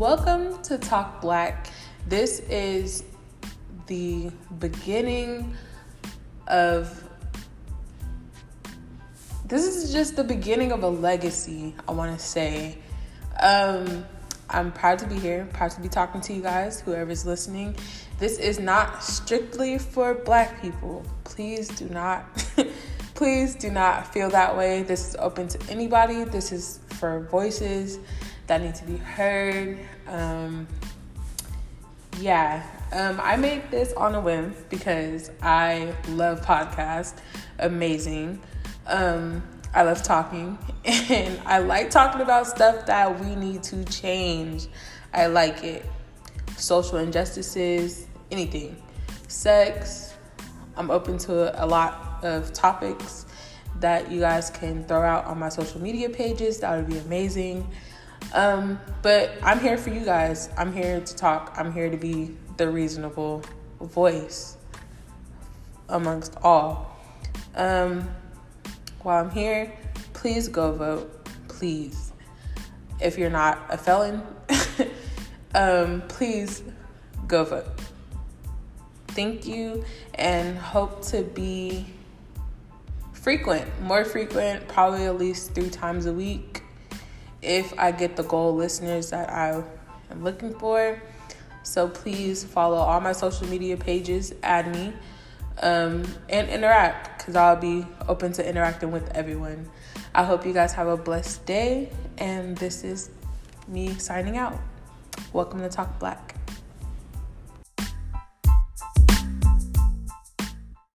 Welcome to Talk Black. This is the beginning of. This is just the beginning of a legacy, I want to say. Um, I'm proud to be here, proud to be talking to you guys, whoever's listening. This is not strictly for black people. Please do not, please do not feel that way. This is open to anybody. This is for voices that need to be heard. Um, yeah, um, I made this on a whim because I love podcasts. Amazing. Um, I love talking and I like talking about stuff that we need to change. I like it. Social injustices, anything. Sex. I'm open to a lot of topics that you guys can throw out on my social media pages. That would be amazing. Um, but I'm here for you guys. I'm here to talk. I'm here to be the reasonable voice amongst all. Um, while I'm here, please go vote. Please. If you're not a felon, um, please go vote. Thank you and hope to be frequent, more frequent, probably at least three times a week if I get the goal listeners that I am looking for. So please follow all my social media pages, add me, um, and interact because I'll be open to interacting with everyone. I hope you guys have a blessed day, and this is me signing out. Welcome to Talk Black.